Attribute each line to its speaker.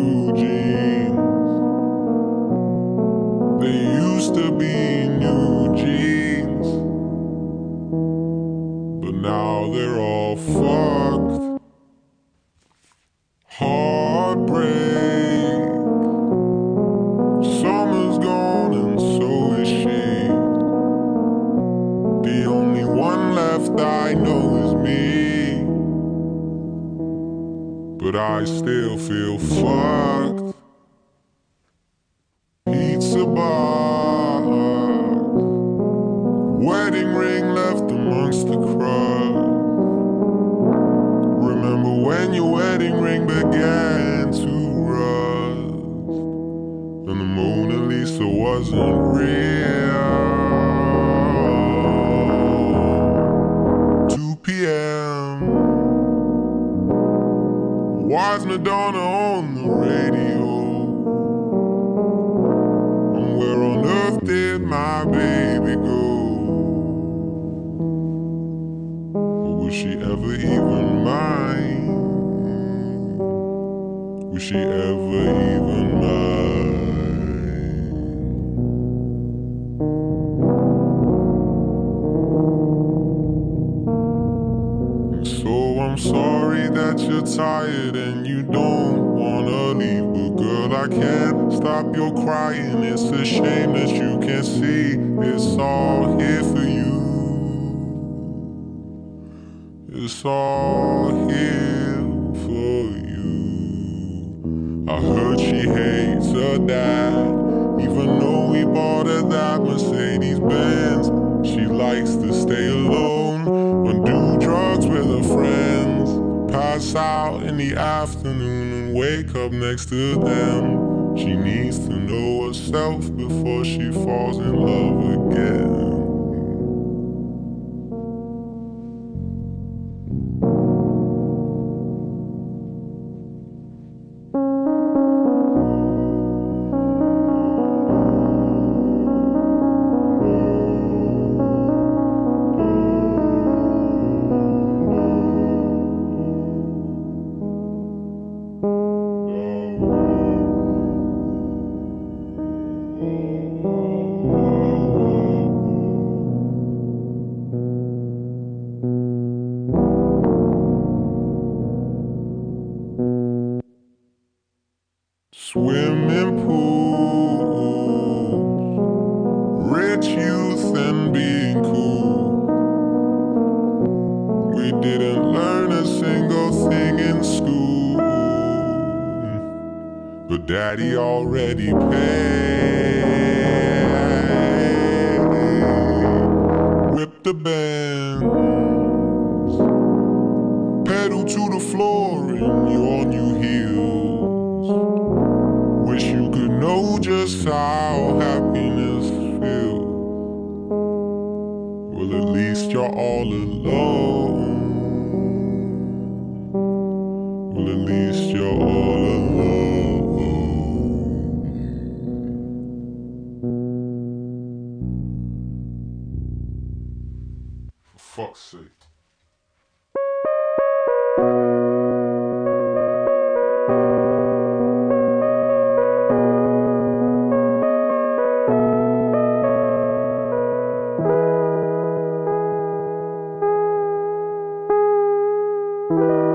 Speaker 1: blue jeans. They used to be new jeans, but now they're all fucked. Heartbreak. Summer's gone and so is she. The only one left I know is me but I still feel fucked. Pizza bar, wedding ring left amongst the crowd. Remember when your wedding ring began to rust, and the Mona Lisa wasn't real. 2 p.m. Wise Madonna on the radio. And where on earth did my baby go? Or was she ever even mine? Was she ever even you're tired and you don't wanna leave. But girl, I can't stop your crying. It's a shame that you can't see it's all here for you. It's all here for you. I heard she hates her dad, even though we bought her that Mercedes Benz. She likes to out in the afternoon and wake up next to them. She needs to know herself before she falls in love again. Swimming pools, rich youth and being cool. We didn't learn a single thing in school, but Daddy already paid. How happiness feels. Well, at least you're all alone. Well, at least you're all alone. For fuck's sake. Thank